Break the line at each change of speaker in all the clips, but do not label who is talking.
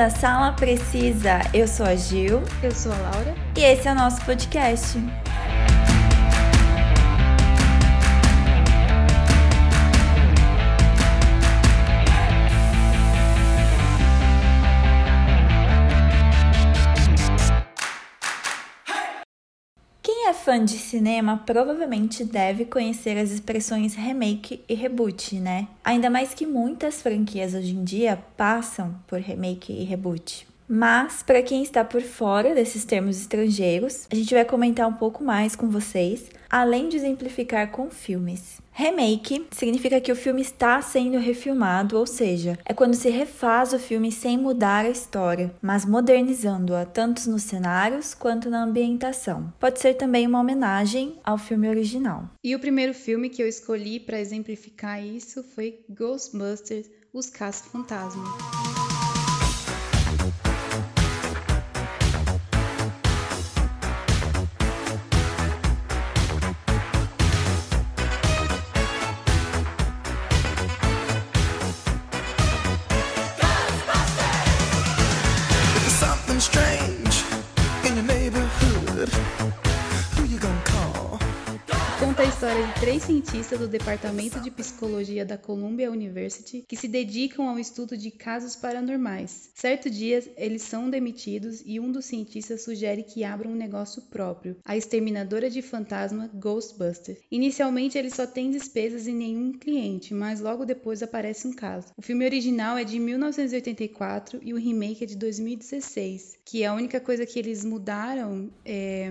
a Sala Precisa. Eu sou a Gil.
Eu sou a Laura.
E esse é o nosso podcast. Fã de cinema provavelmente deve conhecer as expressões remake e reboot, né? Ainda mais que muitas franquias hoje em dia passam por remake e reboot. Mas, para quem está por fora desses termos estrangeiros, a gente vai comentar um pouco mais com vocês, além de exemplificar com filmes. Remake significa que o filme está sendo refilmado, ou seja, é quando se refaz o filme sem mudar a história, mas modernizando-a tanto nos cenários quanto na ambientação. Pode ser também uma homenagem ao filme original.
E o primeiro filme que eu escolhi para exemplificar isso foi Ghostbusters Os Caça-Fantasmas. Três cientistas do Departamento de Psicologia da Columbia University que se dedicam ao estudo de casos paranormais. Certo dia, eles são demitidos e um dos cientistas sugere que abram um negócio próprio, a exterminadora de fantasma Ghostbusters. Inicialmente, eles só têm despesas e nenhum cliente, mas logo depois aparece um caso. O filme original é de 1984 e o remake é de 2016, que a única coisa que eles mudaram é,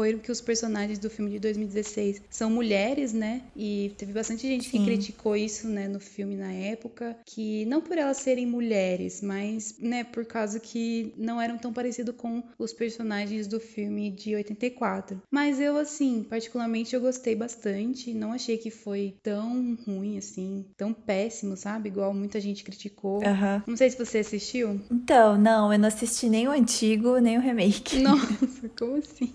foi que os personagens do filme de 2016 são mulheres, né? E teve bastante gente Sim. que criticou isso, né, no filme na época, que não por elas serem mulheres, mas, né, por causa que não eram tão parecidos com os personagens do filme de 84. Mas eu, assim, particularmente eu gostei bastante, não achei que foi tão ruim, assim, tão péssimo, sabe? Igual muita gente criticou.
Uhum.
Não sei se você assistiu.
Então, não, eu não assisti nem o antigo, nem o remake.
Nossa, como assim?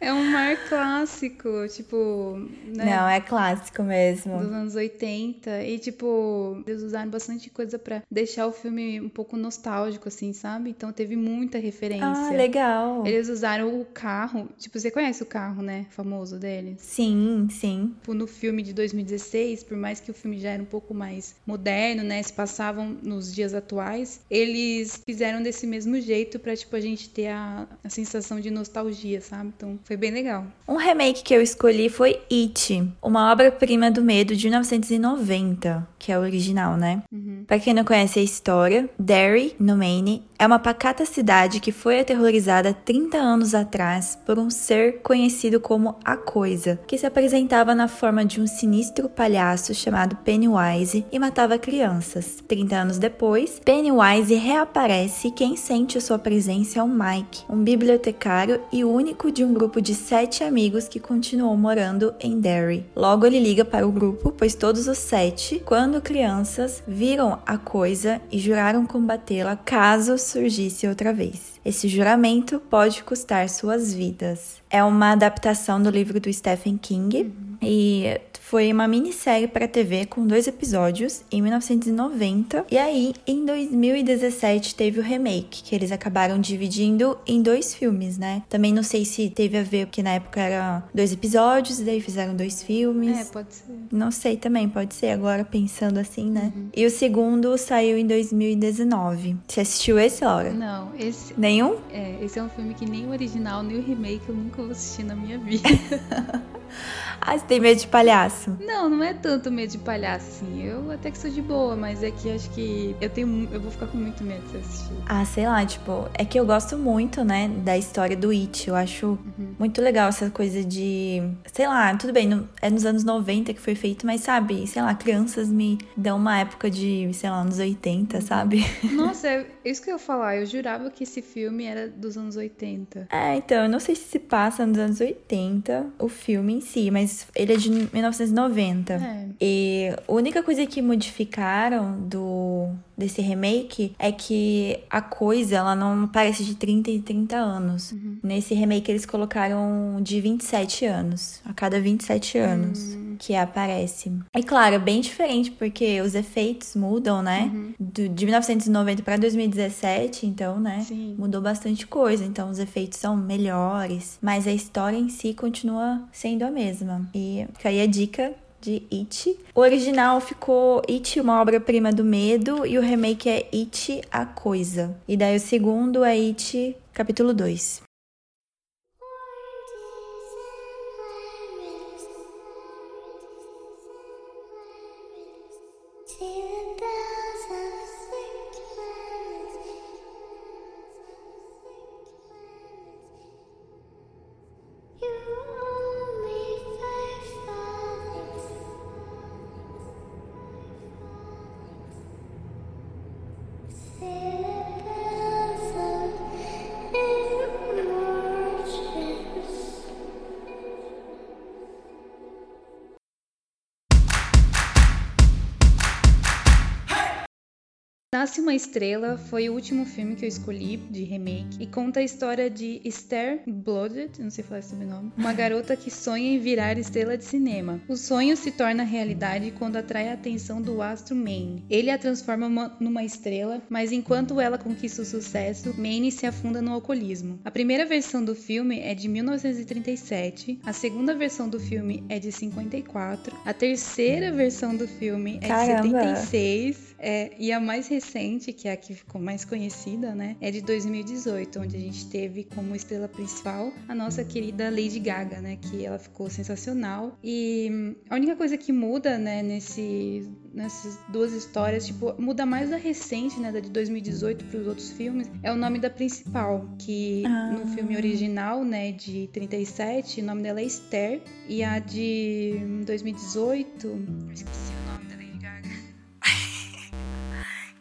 É um mar clássico, tipo. Né?
Não, é clássico mesmo.
Dos anos 80. E, tipo, eles usaram bastante coisa para deixar o filme um pouco nostálgico, assim, sabe? Então teve muita referência.
Ah, legal.
Eles usaram o carro. Tipo, você conhece o carro, né? Famoso deles?
Sim, sim.
Tipo, no filme de 2016, por mais que o filme já era um pouco mais moderno, né? Se passavam nos dias atuais, eles fizeram desse mesmo jeito pra, tipo, a gente ter a, a sensação de nostalgia, sabe? Então foi bem legal.
Um remake que eu escolhi foi It, uma obra-prima do medo de 1990, que é o original, né?
Uhum.
Para quem não conhece a história, Derry, no Maine, é uma pacata cidade que foi aterrorizada 30 anos atrás por um ser conhecido como a Coisa, que se apresentava na forma de um sinistro palhaço chamado Pennywise e matava crianças. 30 anos depois, Pennywise reaparece e quem sente sua presença é o Mike, um bibliotecário e único de um grupo de sete amigos que continuou morando em Derry. Logo ele liga para o grupo, pois todos os sete, quando crianças, viram a Coisa e juraram combatê-la caso surgisse outra vez. Esse juramento pode custar suas vidas. É uma adaptação do livro do Stephen King. E foi uma minissérie para TV com dois episódios em 1990 e aí em 2017 teve o remake que eles acabaram dividindo em dois filmes, né? Também não sei se teve a ver porque na época era dois episódios e daí fizeram dois filmes.
É, pode ser.
Não sei também, pode ser agora pensando assim, né? Uhum. E o segundo saiu em 2019. Você assistiu esse, Laura?
Não, esse.
Nenhum?
É, esse é um filme que nem o original nem o remake eu nunca vou assistir na minha vida.
ah, você tem medo de palhaço?
Não, não é tanto medo de palhaço, assim. Eu até que sou de boa, mas é que acho que eu tenho. Eu vou ficar com muito medo de assistir.
Ah, sei lá, tipo, é que eu gosto muito, né, da história do It. Eu acho uhum. muito legal essa coisa de. Sei lá, tudo bem, no, é nos anos 90 que foi feito, mas sabe, sei lá, crianças me dão uma época de, sei lá, anos 80, sabe?
Nossa, é isso que eu ia falar. Eu jurava que esse filme era dos anos 80.
É, então, eu não sei se se passa nos anos 80, o filme em si, mas ele é de 1990.
É.
E a única coisa que modificaram do desse remake é que a coisa, ela não parece de 30 e 30 anos.
Uhum.
Nesse remake eles colocaram de 27 anos, a cada 27 anos.
Uhum.
Que aparece. E claro, é bem diferente porque os efeitos mudam, né?
Uhum.
Do, de 1990 para 2017, então, né?
Sim.
Mudou bastante coisa. Então, os efeitos são melhores, mas a história em si continua sendo a mesma. E fica aí a dica de It. O original ficou It, uma obra-prima do medo, e o remake é It, a coisa. E daí o segundo é It, capítulo 2.
Nasce uma Estrela foi o último filme que eu escolhi de remake e conta a história de Esther Blooded, não sei falar esse nome, uma garota que sonha em virar estrela de cinema. O sonho se torna realidade quando atrai a atenção do astro Maine. Ele a transforma uma, numa estrela, mas enquanto ela conquista o sucesso, Maine se afunda no alcoolismo. A primeira versão do filme é de 1937, a segunda versão do filme é de 54, a terceira versão do filme é
Caramba.
de 76 é, e a mais recente, que é a que ficou mais conhecida, né, é de 2018, onde a gente teve como estrela principal a nossa querida Lady Gaga, né, que ela ficou sensacional. E a única coisa que muda, né, nesse, nessas duas histórias, tipo, muda mais da recente, né, da de 2018 para os outros filmes, é o nome da principal, que
Ah.
no filme original, né, de 37, o nome dela é Esther, e a de 2018, eu esqueci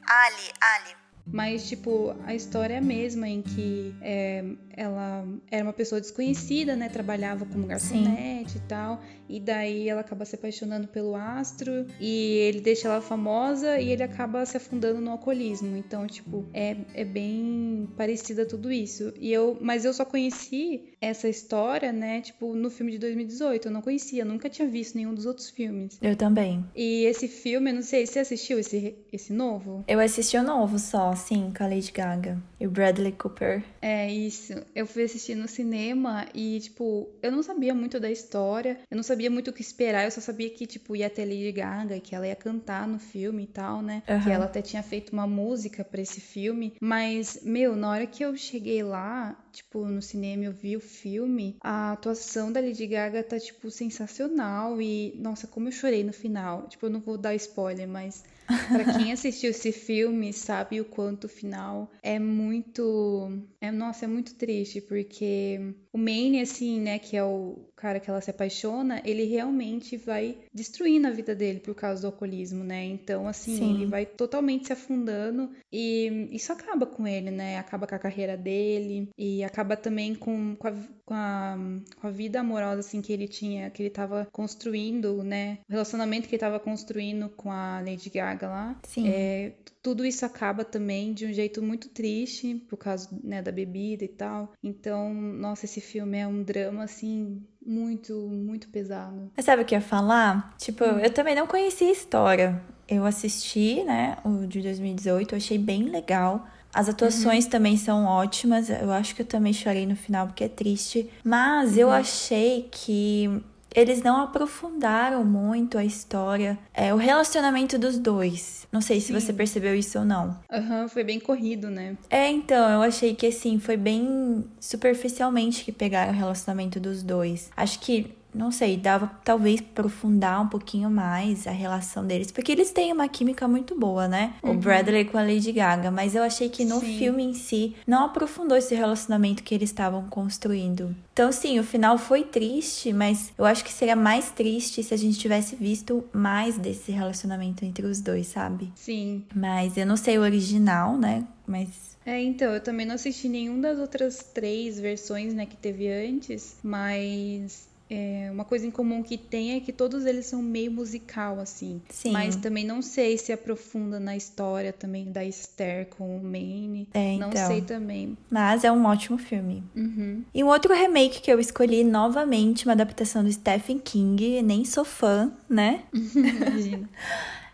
Ali, Ali.
Mas, tipo, a história é a mesma, em que é, ela era uma pessoa desconhecida, né? Trabalhava como garçonete e tal. E daí ela acaba se apaixonando pelo astro. E ele deixa ela famosa e ele acaba se afundando no alcoolismo. Então, tipo, é, é bem parecida tudo isso. E eu, mas eu só conheci essa história, né? Tipo, no filme de 2018. Eu não conhecia, nunca tinha visto nenhum dos outros filmes.
Eu também.
E esse filme, eu não sei, você assistiu esse, esse novo?
Eu assisti o novo só, sim, com a Lady Gaga. E o Bradley Cooper.
É isso. Eu fui assistir no cinema e, tipo, eu não sabia muito da história, eu não sabia muito o que esperar, eu só sabia que, tipo, ia ter Lady Gaga, que ela ia cantar no filme e tal, né?
Aham.
Que ela até tinha feito uma música pra esse filme. Mas, meu, na hora que eu cheguei lá, tipo, no cinema, eu vi o filme, a atuação da Lady Gaga tá, tipo, sensacional e, nossa, como eu chorei no final. Tipo, eu não vou dar spoiler, mas. Pra quem assistiu esse filme, sabe o quanto o final é muito. É, nossa, é muito triste, porque o Maine, assim, né, que é o cara que ela se apaixona, ele realmente vai destruindo a vida dele por causa do alcoolismo, né? Então, assim,
Sim.
ele vai totalmente se afundando e isso acaba com ele, né? Acaba com a carreira dele e acaba também com, com, a, com, a, com a vida amorosa, assim, que ele tinha, que ele tava construindo, né? O relacionamento que ele tava construindo com a Lady Gaga lá.
Sim.
É, tudo isso acaba também de um jeito muito triste, por causa né, da bebida e tal. Então, nossa, esse filme é um drama, assim, muito, muito pesado.
Mas sabe o que eu ia falar? Tipo,
Hum.
eu também não conhecia a história. Eu assisti, né, o de 2018, eu achei bem legal. As atuações
Uhum.
também são ótimas. Eu acho que eu também chorei no final porque é triste. Mas
Uhum.
eu achei que eles não aprofundaram muito a história, é, o relacionamento dos dois. Não sei se
Sim.
você percebeu isso ou não.
Aham, foi bem corrido, né?
É, então, eu achei que assim, foi bem superficialmente que pegaram o relacionamento dos dois. Acho que, não sei, dava talvez aprofundar um pouquinho mais a relação deles, porque eles têm uma química muito boa, né? O Bradley com a Lady Gaga, mas eu achei que no
Uhum. Sim.
filme em si não aprofundou esse relacionamento que eles estavam construindo. Então, sim, o final foi triste, mas eu acho que seria mais triste se a gente tivesse visto mais desse relacionamento entre os dois, sabe?
Sim.
Mas eu não sei o original, né? Mas
É, então, eu também não assisti nenhum das outras três versões, né, que teve antes, mas é, uma coisa em comum que tem é que todos eles são meio musical, assim.
Sim.
Mas também não sei se aprofunda na história também da Esther com o Maine.
É,
Não
então.
sei também.
Mas é um ótimo filme.
Uhum.
E um outro remake que eu escolhi novamente, uma adaptação do Stephen King, nem sou fã, né?
Imagina.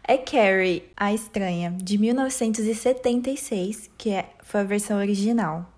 É Carrie, a Estranha, de 1976, que é, foi a versão original.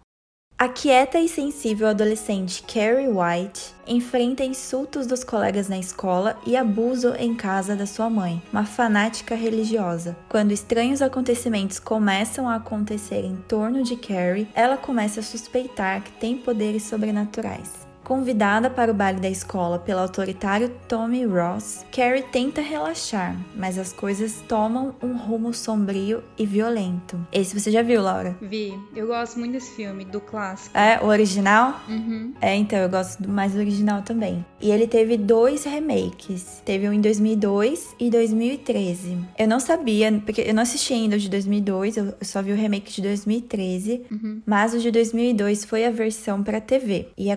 A quieta e sensível adolescente Carrie White enfrenta insultos dos colegas na escola e abuso em casa da sua mãe, uma fanática religiosa. Quando estranhos acontecimentos começam a acontecer em torno de Carrie, ela começa a suspeitar que tem poderes sobrenaturais. Convidada para o baile da escola pelo autoritário Tommy Ross, Carrie tenta relaxar, mas as coisas tomam um rumo sombrio e violento. Esse você já viu, Laura?
Vi. Eu gosto muito desse filme, do clássico.
É, o original?
Uhum.
É, então, eu gosto do- mais do original também. E ele teve dois remakes. Teve um em 2002 e 2013. Eu não sabia, porque eu não assisti ainda o de 2002, eu só vi o remake de 2013.
Uhum.
Mas o de 2002 foi a versão para TV e é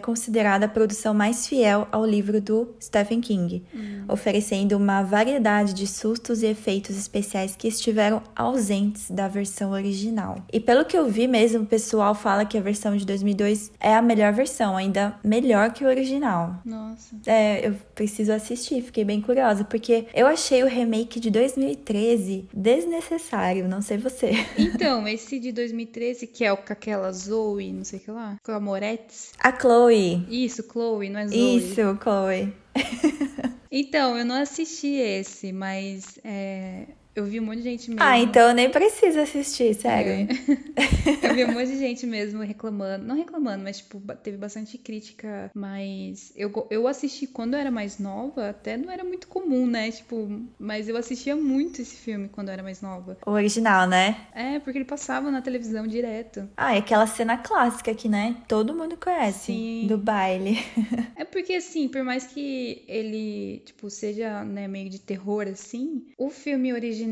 considerada a produção mais fiel ao livro do Stephen King, oferecendo uma variedade de sustos e efeitos especiais que estiveram ausentes da versão original. E pelo que eu vi mesmo, o pessoal fala que a versão de 2002 é a melhor versão, ainda melhor que o original.
Nossa.
É, eu preciso assistir, fiquei bem curiosa, porque eu achei o remake de 2013 desnecessário, não sei você.
Então, esse de 2013, que é o com aquela Zoe, não sei o que lá, com a Moretz.
A Chloe.
Isso, Chloe, não é Zoe.
Isso, Chloe.
Então, eu não assisti esse, mas é, eu vi um monte de gente mesmo.
Ah, então eu nem preciso assistir, sério.
Eu vi um monte de gente mesmo reclamando. Não reclamando, mas, tipo, teve bastante crítica. Mas eu, eu assisti quando eu era mais nova, até não era muito comum, né? Tipo, mas eu assistia muito esse filme quando eu era mais nova.
O original, né?
É, porque ele passava na televisão direto.
Ah, é aquela cena clássica que, né? Todo mundo conhece.
Sim.
Do baile.
É porque, assim, por mais que ele, tipo, seja, né, meio de terror, assim, o filme original,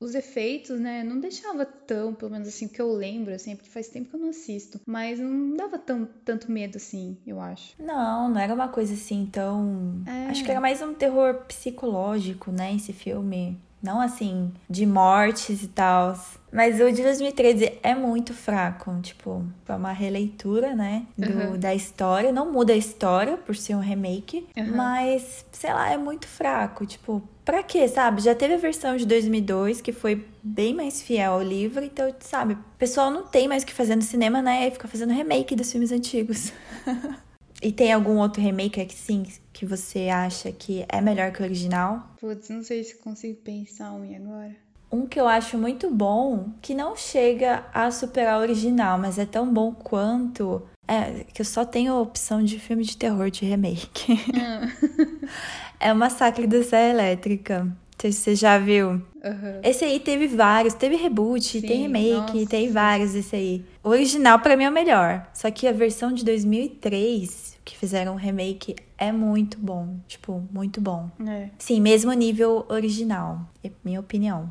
os efeitos, né, não deixava tão, pelo menos assim, o que eu lembro, assim, porque faz tempo que eu não assisto, mas não dava tão, tanto medo, assim, eu acho.
Não, não era uma coisa assim tão.
É.
Acho que era mais um terror psicológico, né? Esse filme. Não assim, de mortes e tal. Mas o de 2013 é muito fraco. Tipo, é uma releitura, né? do-
Uhum.
Da história. Não muda a história por ser um remake.
Uhum.
Mas, sei lá, é muito fraco. Tipo, pra quê, sabe? Já teve a versão de 2002 que foi bem mais fiel ao livro. Então, sabe? O pessoal não tem mais o que fazer no cinema, né? E fica fazendo remake dos filmes antigos. E tem algum outro remake que sim, que você acha que é melhor que o original?
Putz, não sei se consigo pensar um agora.
Um que eu acho muito bom, que não chega a superar o original, mas é tão bom quanto. É, que eu só tenho a opção de filme de terror de remake.
Ah,
é o Massacre da Serra Elétrica. Não sei se você já viu.
aham.
Esse aí teve vários, teve reboot,
Sim,
tem remake,
nossa.
tem vários esse aí. O original pra mim é o melhor. Só que a versão de 2003, que fizeram um remake, é muito bom. Tipo, muito bom.
É.
Sim, mesmo nível original, é minha opinião.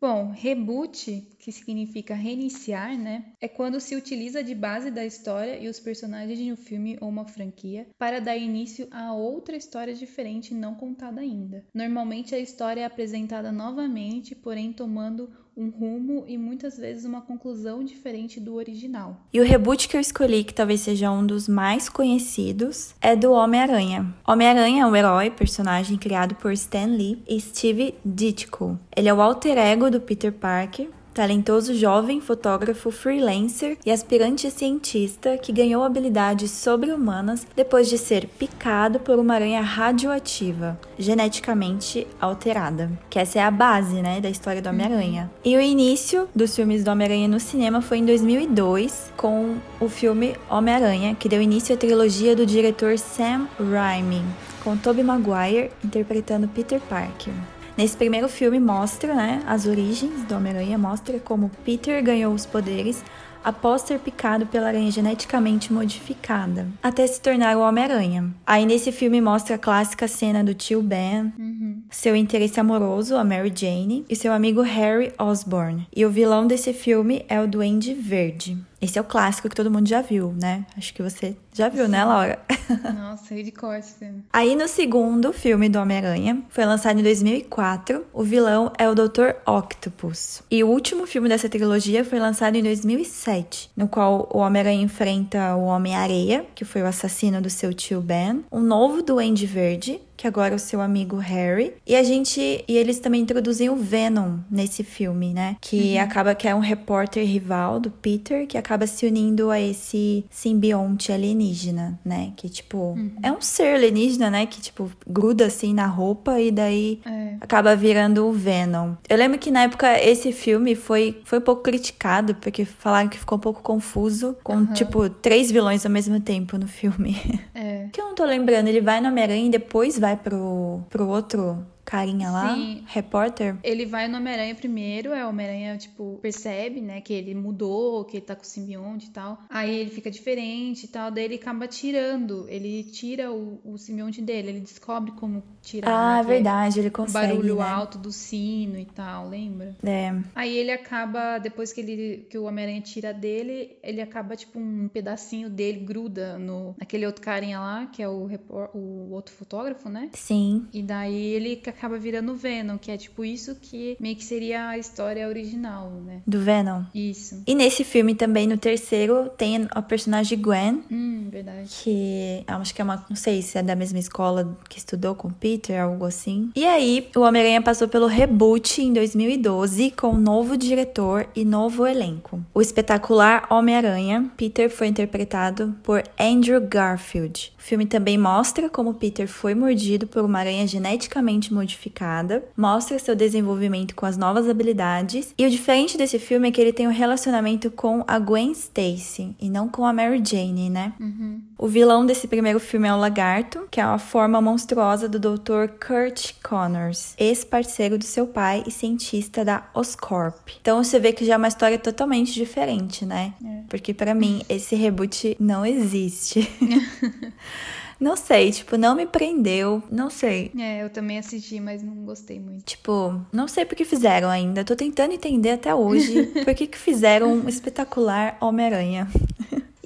Bom, reboot, que significa reiniciar, né? É quando se utiliza de base da história e os personagens de um filme ou uma franquia para dar início a outra história diferente não contada ainda. Normalmente a história é apresentada novamente, porém tomando um rumo e muitas vezes uma conclusão diferente do original.
E o reboot que eu escolhi, que talvez seja um dos mais conhecidos, é do Homem-Aranha. Homem-Aranha é um herói, personagem criado por Stan Lee e Steve Ditko. Ele é o alter ego do Peter Parker, talentoso jovem fotógrafo freelancer e aspirante cientista que ganhou habilidades sobre-humanas depois de ser picado por uma aranha radioativa, geneticamente alterada. Que essa é a base, né, da história do Homem-Aranha. E o início dos filmes do Homem-Aranha no cinema foi em 2002, com o filme Homem-Aranha, que deu início à trilogia do diretor Sam Raimi, com Tobey Maguire interpretando Peter Parker. Nesse primeiro filme mostra, né, as origens do Homem-Aranha, mostra como Peter ganhou os poderes após ser picado pela aranha geneticamente modificada, até se tornar o Homem-Aranha. Aí nesse filme mostra a clássica cena do tio Ben,
Uhum.
seu interesse amoroso, a Mary Jane, e seu amigo Harry Osborn. E o vilão desse filme é o Duende Verde. Esse é o clássico que todo mundo já viu, né? Acho que você já viu, né, Laura?
Nossa, de cor esse filme.
Aí no segundo filme do Homem-Aranha, foi lançado em 2004, o vilão é o Dr. Octopus. E o último filme dessa trilogia foi lançado em 2007, no qual o Homem-Aranha enfrenta o Homem-Areia, que foi o assassino do seu tio Ben, um novo Duende Verde, que agora é o seu amigo Harry. E a gente. E eles também introduzem o Venom nesse filme, né? Que uhum. acaba que é um repórter rival do Peter, que acaba se unindo a esse simbionte alienígena, né? Que, tipo, uhum. é um ser alienígena, né? Que, tipo, gruda assim na roupa e daí é. acaba virando o Venom. Eu lembro que na época esse filme foi, foi um pouco criticado, porque falaram que ficou um pouco confuso, com, uhum. tipo, três vilões ao mesmo tempo no filme. É. que eu não tô lembrando, ele vai no Homem-Aranha e depois vai pro, pro outro carinha lá, Sim. repórter.
Ele vai no Homem-Aranha primeiro, é o Homem-Aranha, tipo, percebe, né, que ele mudou, que ele tá com o simbionte e tal. Aí ele fica diferente e tal, daí ele acaba tirando, ele tira o, o simbionte dele, ele descobre como tirar.
Ah, né, verdade, ele consegue.
O barulho
né?
alto do sino e tal, lembra?
É.
Aí ele acaba, depois que ele que o Homem-Aranha tira dele, ele acaba, tipo, um pedacinho dele gruda no naquele outro carinha lá, que é o, o outro fotógrafo, né?
Sim.
E daí ele acaba virando Venom, que é tipo isso que meio que seria a história original, né?
Do Venom.
Isso.
E nesse filme também, no terceiro, tem a personagem Gwen.
Hum, verdade.
Que acho que é uma. Não sei se é da mesma escola que estudou com Peter, algo assim. E aí, o Homem-Aranha passou pelo reboot em 2012 com um novo diretor e novo elenco. O espetacular Homem-Aranha, Peter foi interpretado por Andrew Garfield. O filme também mostra como Peter foi mordido por uma aranha geneticamente modificada modificada, mostra seu desenvolvimento com as novas habilidades, e o diferente desse filme é que ele tem um relacionamento com a Gwen Stacy e não com a Mary Jane, né?
Uhum.
O vilão desse primeiro filme é o Lagarto, que é a forma monstruosa do Dr. Kurt Connors, ex-parceiro do seu pai e cientista da Oscorp. Então você vê que já é uma história totalmente diferente, né? É. Porque para mim esse reboot não existe. Não sei, tipo, não me prendeu. Não sei.
É, eu também assisti, mas não gostei muito.
Tipo, não sei por que fizeram ainda. Tô tentando entender até hoje por que, que fizeram um espetacular Homem-Aranha.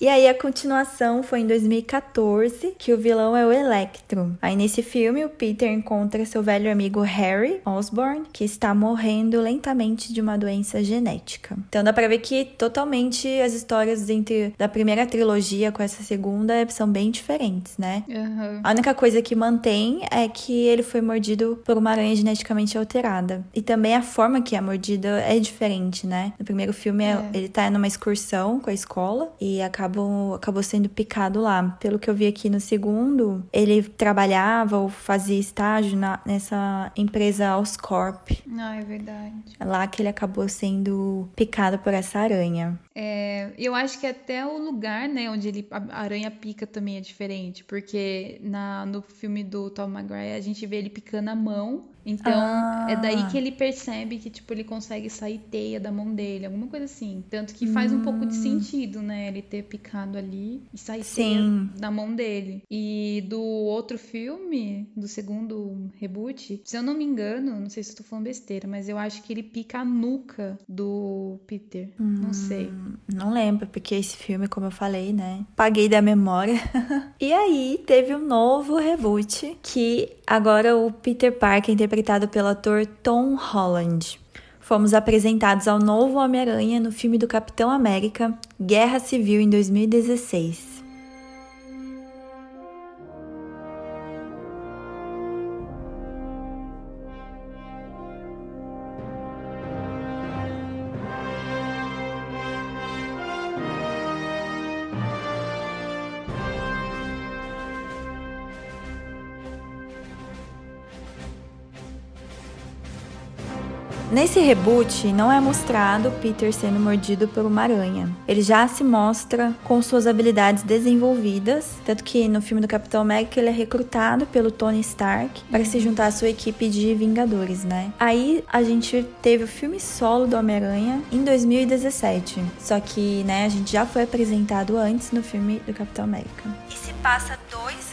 E aí a continuação foi em 2014, que o vilão é o Electro. Aí nesse filme o Peter encontra seu velho amigo Harry Osborn, que está morrendo lentamente de uma doença genética. Então dá para ver que totalmente as histórias entre da primeira trilogia com essa segunda são bem diferentes, né?
Uhum.
A única coisa que mantém é que ele foi mordido por uma aranha geneticamente alterada. E também a forma que é mordida é diferente, né? No primeiro filme é. ele tá numa excursão com a escola e acaba acabam, acabou sendo picado lá. Pelo que eu vi aqui no segundo, ele trabalhava ou fazia estágio na, nessa empresa Oscorp.
Ah, é verdade.
Lá que ele acabou sendo picado por essa aranha.
É, eu acho que até o lugar, né, onde ele, a aranha pica também é diferente, porque na, no filme do Tom Maguire a gente vê ele picando a mão então, ah. é daí que ele percebe que, tipo, ele consegue sair teia da mão dele, alguma coisa assim. Tanto que faz hum. um pouco de hum. sentido, né? Ele ter picado ali e sair Sim. teia da mão dele. E do outro filme, do segundo reboot, se eu não me engano, não sei se estou falando besteira, mas eu acho que ele pica a nuca do Peter. Hum. Não sei.
Não lembro, porque esse filme, como eu falei, né? Paguei da memória. e aí, teve um novo reboot que agora o Peter Parker interpretado pelo ator Tom Holland. Fomos apresentados ao novo Homem-Aranha no filme do Capitão América, Guerra Civil, em 2016. Nesse reboot, não é mostrado Peter sendo mordido por uma aranha. Ele já se mostra com suas habilidades desenvolvidas, tanto que no filme do Capitão América ele é recrutado pelo Tony Stark para se juntar à sua equipe de Vingadores, né? Aí a gente teve o filme solo do Homem-Aranha em 2017, só que, né, a gente já foi apresentado antes no filme do Capitão América. E se passa dois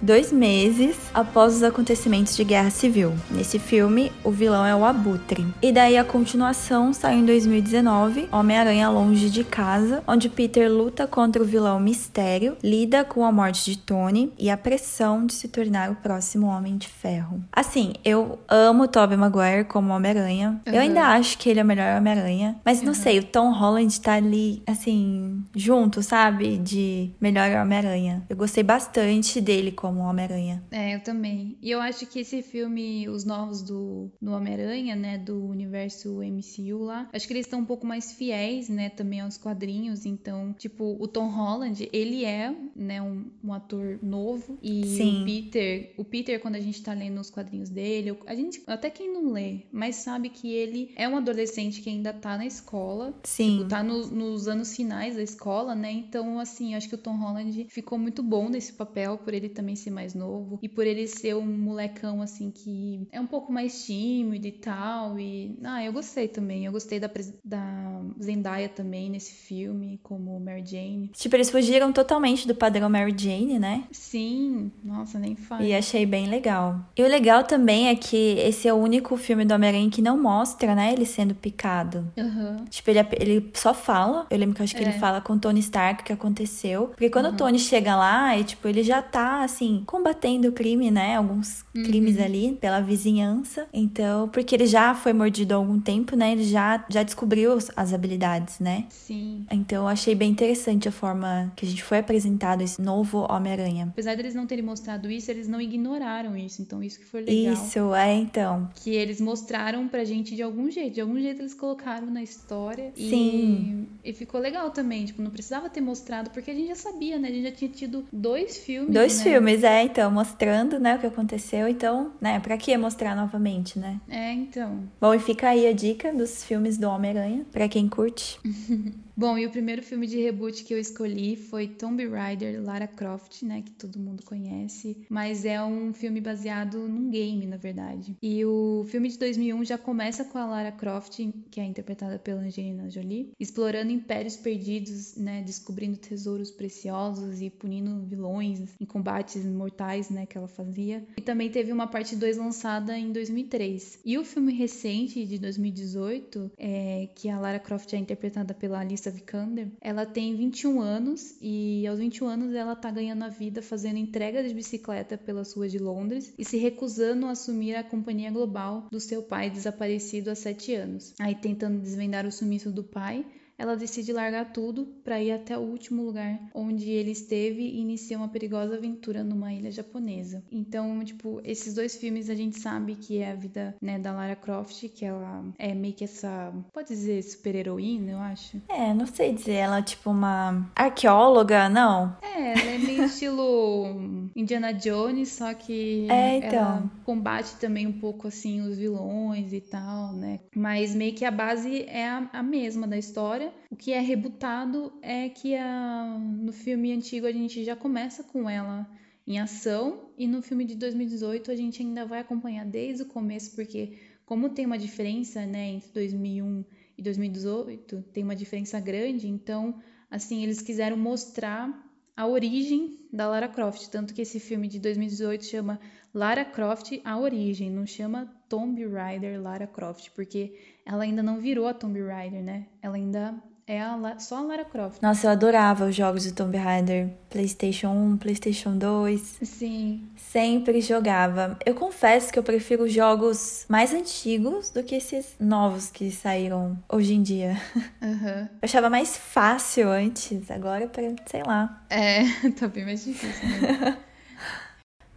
dois meses após os acontecimentos de Guerra Civil. Nesse filme, o vilão é o Abutre. E daí a continuação saiu em 2019, Homem-Aranha Longe de Casa, onde Peter luta contra o vilão Mistério, lida com a morte de Tony e a pressão de se tornar o próximo Homem de Ferro. Assim, eu amo Tobey Maguire como Homem-Aranha. Uhum. Eu ainda acho que ele é o melhor Homem-Aranha, mas não uhum. sei, o Tom Holland tá ali, assim, junto, sabe? De melhor Homem-Aranha. Eu gostei bastante dele como Homem-Aranha.
É, eu também. E eu acho que esse filme, os novos do, do Homem-Aranha, né, do universo MCU lá, acho que eles estão um pouco mais fiéis, né, também aos quadrinhos. Então, tipo, o Tom Holland, ele é, né, um, um ator novo. E Sim. o Peter, o Peter, quando a gente tá lendo os quadrinhos dele, a gente, até quem não lê, mas sabe que ele é um adolescente que ainda tá na escola.
Sim.
Tipo, tá no, nos anos finais da escola, né? Então, assim, acho que o Tom Holland ficou muito bom nesse papel, por ele também ser mais novo e por ele ser um molecão, assim, que é um pouco mais tímido e tal. E, ah, eu gostei também. Eu gostei da, da Zendaya também nesse filme, como Mary Jane.
Tipo, eles fugiram totalmente do padrão Mary Jane, né?
Sim, nossa, nem faz.
E achei bem legal. E o legal também é que esse é o único filme do Homem-Aranha que não mostra, né, ele sendo picado.
Uhum.
Tipo, ele, ele só fala. Eu lembro que eu acho que é. ele fala com o Tony Stark o que aconteceu. Porque quando uhum. o Tony chega lá, e, tipo, ele já tá, assim, combatendo o crime, né? Alguns uhum. crimes ali pela vizinhança. Então, porque ele já foi mordido há algum tempo, né? Ele já, já descobriu as habilidades, né?
Sim.
Então, eu achei bem interessante a forma que a gente foi apresentado esse novo Homem-Aranha.
Apesar deles não terem mostrado isso, eles não ignoraram isso. Então, isso que foi legal.
Isso, é, então.
Que eles mostraram pra gente de algum jeito. De algum jeito eles colocaram na história.
Sim.
E, e ficou legal também. Tipo, não precisava ter mostrado, porque a gente já sabia, né? A gente já tinha tido dois filmes.
Dois
né?
filmes, é, então, mostrando, né, o que aconteceu. Então, né, pra que mostrar novamente, né?
É, então.
Bom, e fica aí a dica dos filmes do Homem-Aranha, pra quem curte.
Bom, e o primeiro filme de reboot que eu escolhi foi Tomb Raider Lara Croft, né, que todo mundo conhece, mas é um filme baseado num game, na verdade. E o filme de 2001 já começa com a Lara Croft, que é interpretada pela Angelina Jolie, explorando impérios perdidos, né, descobrindo tesouros preciosos e punindo vilões em combates mortais, né, que ela fazia. E também teve uma parte 2 lançada em 2003. E o filme recente de 2018, é, que a Lara Croft é interpretada pela Alice Vikander, ela tem 21 anos e aos 21 anos ela tá ganhando a vida fazendo entrega de bicicleta pelas ruas de Londres e se recusando a assumir a companhia global do seu pai desaparecido há 7 anos. Aí tentando desvendar o sumiço do pai, ela decide largar tudo para ir até o último lugar onde ele esteve e iniciar uma perigosa aventura numa ilha japonesa. Então, tipo, esses dois filmes a gente sabe que é a vida, né, da Lara Croft, que ela é meio que essa, pode dizer, super-heroína, eu acho.
É, não sei dizer, ela é tipo uma arqueóloga, não?
É, ela é meio estilo Indiana Jones, só que
é, então.
ela combate também um pouco assim os vilões e tal, né? Mas meio que a base é a, a mesma da história história. O que é rebutado é que a, no filme antigo a gente já começa com ela em ação e no filme de 2018 a gente ainda vai acompanhar desde o começo, porque como tem uma diferença né, entre 2001 e 2018, tem uma diferença grande, então assim eles quiseram mostrar a origem da Lara Croft, tanto que esse filme de 2018 chama Lara Croft a origem, não chama Tomb Raider Lara Croft, porque ela ainda não virou a Tomb Raider, né? Ela ainda é a, só a Lara Croft.
Nossa, eu adorava os jogos de Tomb Raider. PlayStation 1, PlayStation 2.
Sim.
Sempre jogava. Eu confesso que eu prefiro jogos mais antigos do que esses novos que saíram hoje em dia.
Uhum.
Eu achava mais fácil antes, agora para, sei lá.
É, tá bem mais difícil mesmo.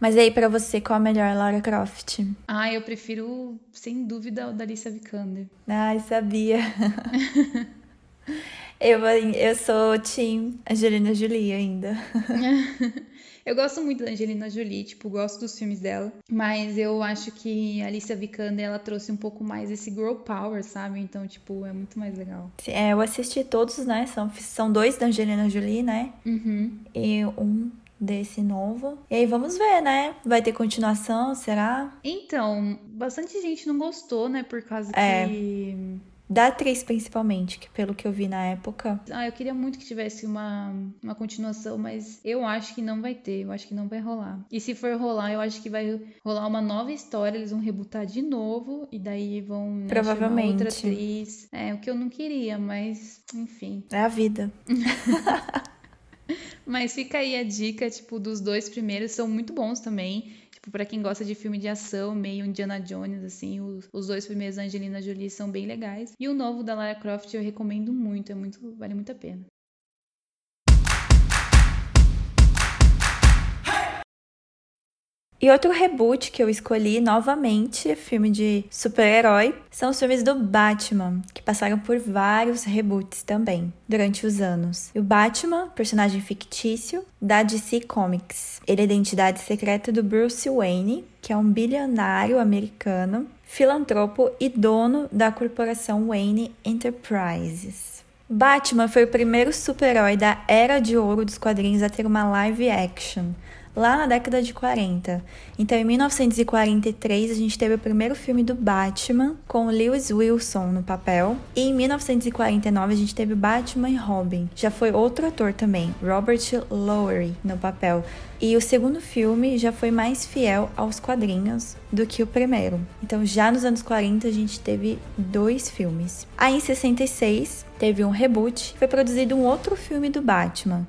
Mas aí, para você, qual a melhor Lara Croft?
Ah, eu prefiro, sem dúvida, o da Alicia Vikander.
Ai, sabia. eu, eu sou Team Angelina Jolie ainda.
eu gosto muito da Angelina Jolie, tipo, gosto dos filmes dela. Mas eu acho que a Alicia Vikander, ela trouxe um pouco mais esse girl power, sabe? Então, tipo, é muito mais legal.
É, eu assisti todos, né? São, são dois da Angelina Jolie, né?
Uhum.
E um desse novo. E aí vamos ver, né? Vai ter continuação, será?
Então, bastante gente não gostou, né? Por causa é. que
Da atriz, principalmente, que pelo que eu vi na época.
Ah, eu queria muito que tivesse uma, uma continuação, mas eu acho que não vai ter. Eu acho que não vai rolar. E se for rolar, eu acho que vai rolar uma nova história. Eles vão rebutar de novo. E daí vão né,
Provavelmente.
outra atriz. É, o que eu não queria, mas enfim.
É a vida.
Mas fica aí a dica, tipo, dos dois primeiros são muito bons também. Tipo, pra quem gosta de filme de ação, meio Indiana Jones, assim, os, os dois primeiros Angelina Jolie são bem legais. E o novo da Lara Croft eu recomendo muito, é muito, vale muito a pena.
E outro reboot que eu escolhi novamente, filme de super-herói, são os filmes do Batman, que passaram por vários reboots também durante os anos. E o Batman, personagem fictício da DC Comics. Ele é a identidade secreta do Bruce Wayne, que é um bilionário americano, filantropo e dono da corporação Wayne Enterprises. Batman foi o primeiro super-herói da era de ouro dos quadrinhos a ter uma live action lá na década de 40. Então, em 1943, a gente teve o primeiro filme do Batman com Lewis Wilson no papel. E em 1949, a gente teve Batman e Robin. Já foi outro ator também, Robert Lowery, no papel. E o segundo filme já foi mais fiel aos quadrinhos do que o primeiro. Então, já nos anos 40, a gente teve dois filmes. Aí, em 66, teve um reboot. Foi produzido um outro filme do Batman,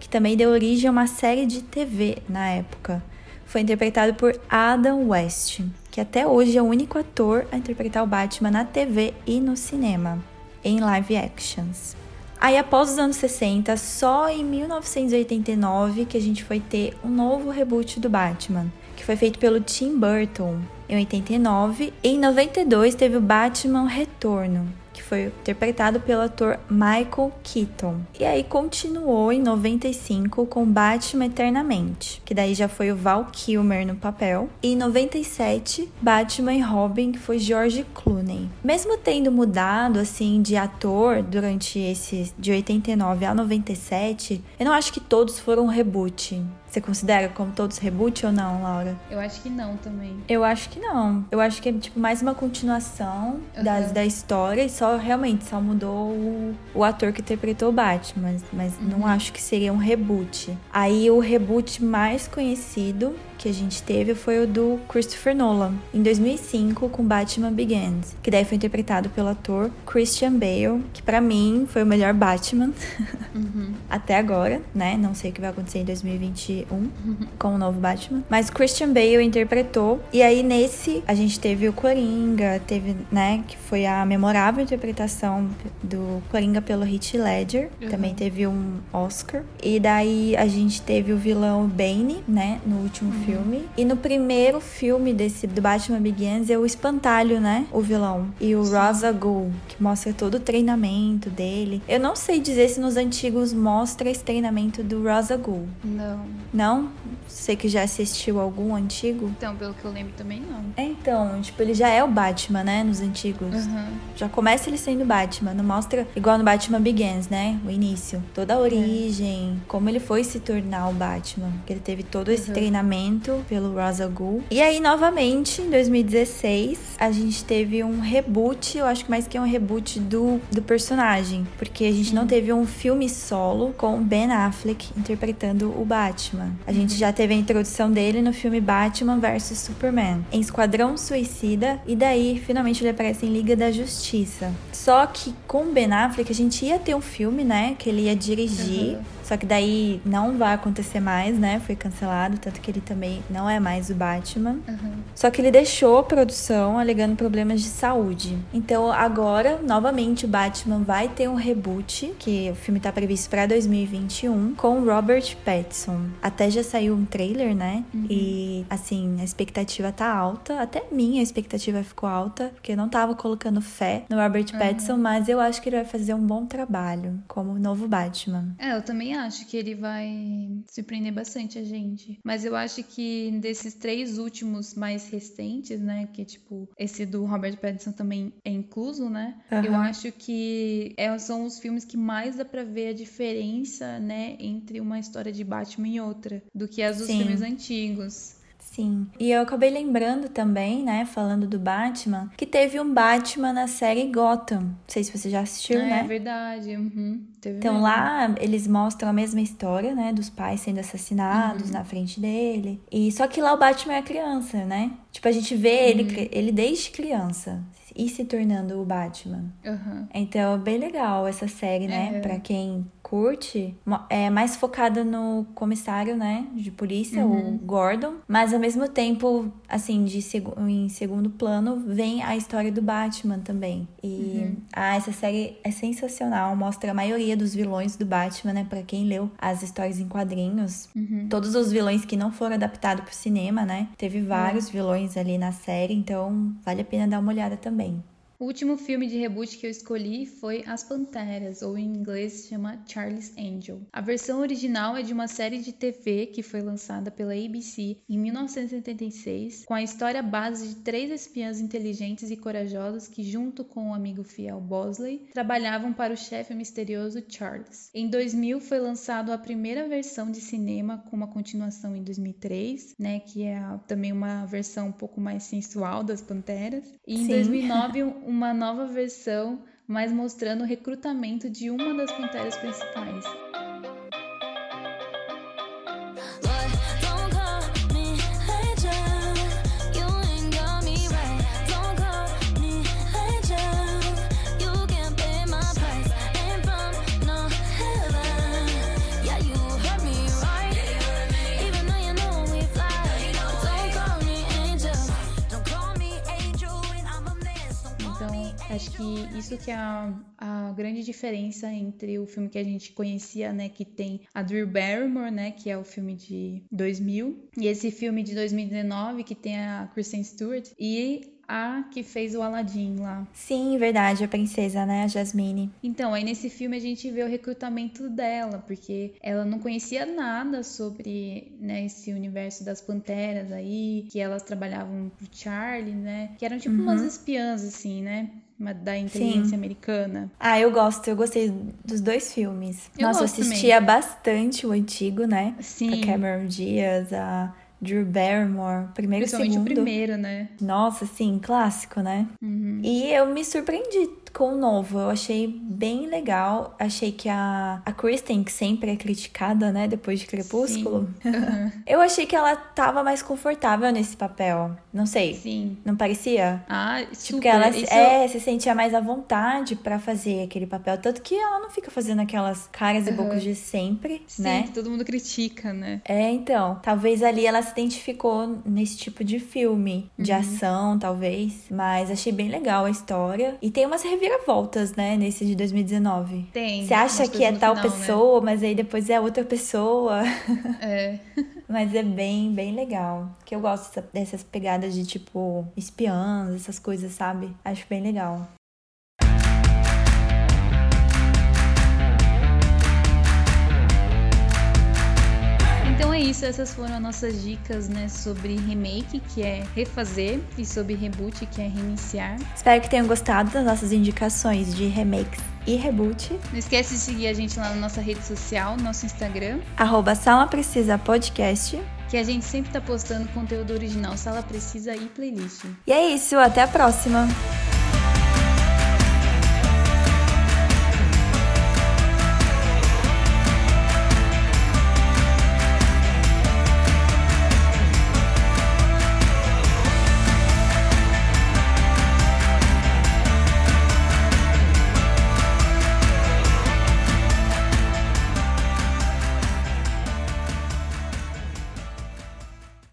que também deu origem a uma série de TV na época. Foi interpretado por Adam West, que até hoje é o único ator a interpretar o Batman na TV e no cinema, em live actions. Aí, após os anos 60, só em 1989 que a gente foi ter um novo reboot do Batman, que foi feito pelo Tim Burton em 89. E em 92 teve o Batman Retorno, foi interpretado pelo ator Michael Keaton. E aí continuou em 95 com Batman Eternamente, que daí já foi o Val Kilmer no papel. E em 97, Batman e Robin, que foi George Clooney. Mesmo tendo mudado assim de ator durante esses de 89 a 97, eu não acho que todos foram reboot. Você considera como todos reboot ou não, Laura?
Eu acho que não também.
Eu acho que não. Eu acho que é tipo mais uma continuação
Uhum.
das, da história e só realmente só mudou o, o ator que interpretou o Batman, mas, mas não acho que seria um reboot. Aí o reboot mais conhecido que a gente teve foi o do Christopher Nolan, em 2005, com Batman Begins, que daí foi interpretado pelo ator Christian Bale, que pra mim foi o melhor Batman até agora, né? Não sei o que vai acontecer em 2021 com o novo Batman, mas Christian Bale interpretou e aí nesse a gente teve o Coringa, teve, né, que foi a memorável interpretação do Coringa pelo Heath Ledger,
Uhum.
também teve um Oscar. E daí a gente teve o vilão Bane, né, no último filme. E no primeiro filme desse do Batman Begins é o Espantalho, né, o vilão. E o Ghul, que mostra todo o treinamento dele. Eu não sei dizer se nos antigos mostra esse treinamento do Ghul.
Não.
Não? Você que já assistiu algum antigo?
Então, pelo que eu lembro também não.
É, então, tipo, ele já é o Batman, né, nos antigos.
Uhum.
Já começa ele sendo Batman, não mostra igual no Batman Begins, né? O início. Toda a origem, como ele foi se tornar o Batman. Que ele teve todo esse
Uhum.
treinamento pelo Ra's al Ghul. E aí, novamente, em 2016, a gente teve um reboot, eu acho que mais que um reboot do, do personagem. Porque a gente não teve um filme solo com Ben Affleck interpretando o Batman. A gente já teve a introdução dele no filme Batman vs Superman, em Esquadrão Suicida, e daí finalmente ele aparece em Liga da Justiça. Só que com Ben Affleck a gente ia ter um filme, né, que ele ia dirigir.
Uhum.
Só que daí não vai acontecer mais, né? Foi cancelado, tanto que ele também não é mais o Batman.
Uhum.
Só que ele deixou a produção alegando problemas de saúde. Então agora, novamente, o Batman vai ter um reboot, que o filme tá previsto pra 2021, com o Robert Pattinson. Até já saiu um trailer, né? E assim, a expectativa tá alta. Até minha expectativa ficou alta, porque eu não tava colocando fé no Robert Pattinson, mas eu acho que ele vai fazer um bom trabalho como novo Batman.
É, eu também acho que ele vai surpreender bastante a gente. Mas eu acho que desses três últimos mais recentes, né? Que tipo, esse do Robert Pattinson também é incluso, né? Eu
Aham.
acho que é- são os filmes que mais dá pra ver a diferença, né? Entre uma história de Batman e outra, do que as dos
Sim.
filmes antigos.
Sim. E eu acabei lembrando também, né, falando do Batman, que teve um Batman na série Gotham. Não sei se você já assistiu,
é,
né?
É verdade. Uhum.
então
mesmo.
lá eles mostram a mesma história, né, dos pais sendo assassinados uhum. na frente dele. E só que lá o Batman é criança, né? Tipo, a gente vê uhum. ele, ele desde criança e se tornando o Batman.
Uhum.
Então, bem legal essa série, né? É. Pra quem curte, é mais focada no comissário, né, de polícia, uhum. o Gordon, mas ao mesmo tempo, assim, de seg em segundo plano, vem a história do Batman também. E uhum. ah, essa série é sensacional, mostra a maioria dos vilões do Batman, né, para quem leu as histórias em quadrinhos.
Uhum.
Todos os vilões que não foram adaptados pro cinema, né? Teve vários uhum. vilões ali na série, então vale a pena dar uma olhada também. Amém.
O último filme de reboot que eu escolhi foi As Panteras, ou em inglês se chama Charlie's Angel. A versão original é de uma série de TV que foi lançada pela ABC em 1976, com a história base de três espiãs inteligentes e corajosas que, junto com o amigo fiel Bosley, trabalhavam para o chefe misterioso Charles. Em 2000 foi lançado a primeira versão de cinema com uma continuação em 2003, né, que é também uma versão um pouco mais sensual das Panteras. E em Sim. 2009 uma nova versão, mas mostrando o recrutamento de uma das panteras principais. Que isso que é a, a, grande diferença entre o filme que a gente conhecia, né, que tem a Drew Barrymore, né, que é o filme de 2000, e esse filme de 2019 que tem a Kristen Stewart e a que fez o Aladdin lá.
Sim, verdade, a princesa, né, a Jasmine.
Então, aí nesse filme a gente vê o recrutamento dela, porque ela não conhecia nada sobre, né, esse universo das panteras aí, que elas trabalhavam pro Charlie, né, que eram tipo uhum. umas espiãs assim, né? Da inteligência Sim. americana.
Ah, eu gosto, eu gostei dos dois filmes.
Eu
Nossa, eu assistia também. bastante o antigo, né?
Sim.
A Cameron Diaz, a Drew Barrymore, primeiro e segundo.
o primeiro, né?
Nossa, sim, clássico, né?
Uhum.
E eu me surpreendi com o novo. Eu achei bem legal. Achei que a, a Kristen, que sempre é criticada, né, depois de Crepúsculo,
uhum.
eu achei que ela tava mais confortável nesse papel. Não sei.
Sim.
Não parecia?
Ah,
tipo,
super.
que ela
Isso...
é, se sentia mais à vontade para fazer aquele papel. Tanto que ela não fica fazendo aquelas caras e bocas de sempre,
Sim,
né?
que todo mundo critica, né?
É, então. Talvez ali ela se identificou nesse tipo de filme, de uhum. ação, talvez. Mas achei bem legal a história. E tem umas reviravoltas, né, nesse de 2019.
Tem.
Você acha que é tal final, né? pessoa, né? mas aí depois é outra pessoa.
É.
mas é bem, bem legal. Que eu gosto dessas pegadas de tipo espiãs, essas coisas, sabe? Acho bem legal.
Isso, essas foram as nossas dicas, né, sobre remake, que é refazer, e sobre reboot, que é reiniciar.
Espero que tenham gostado das nossas indicações de remakes e reboot.
Não esquece de seguir a gente lá na nossa rede social, nosso Instagram.
Arroba Sala Precisa Podcast.
Que a gente sempre tá postando conteúdo original, Sala Precisa e playlist.
E é isso, até a próxima!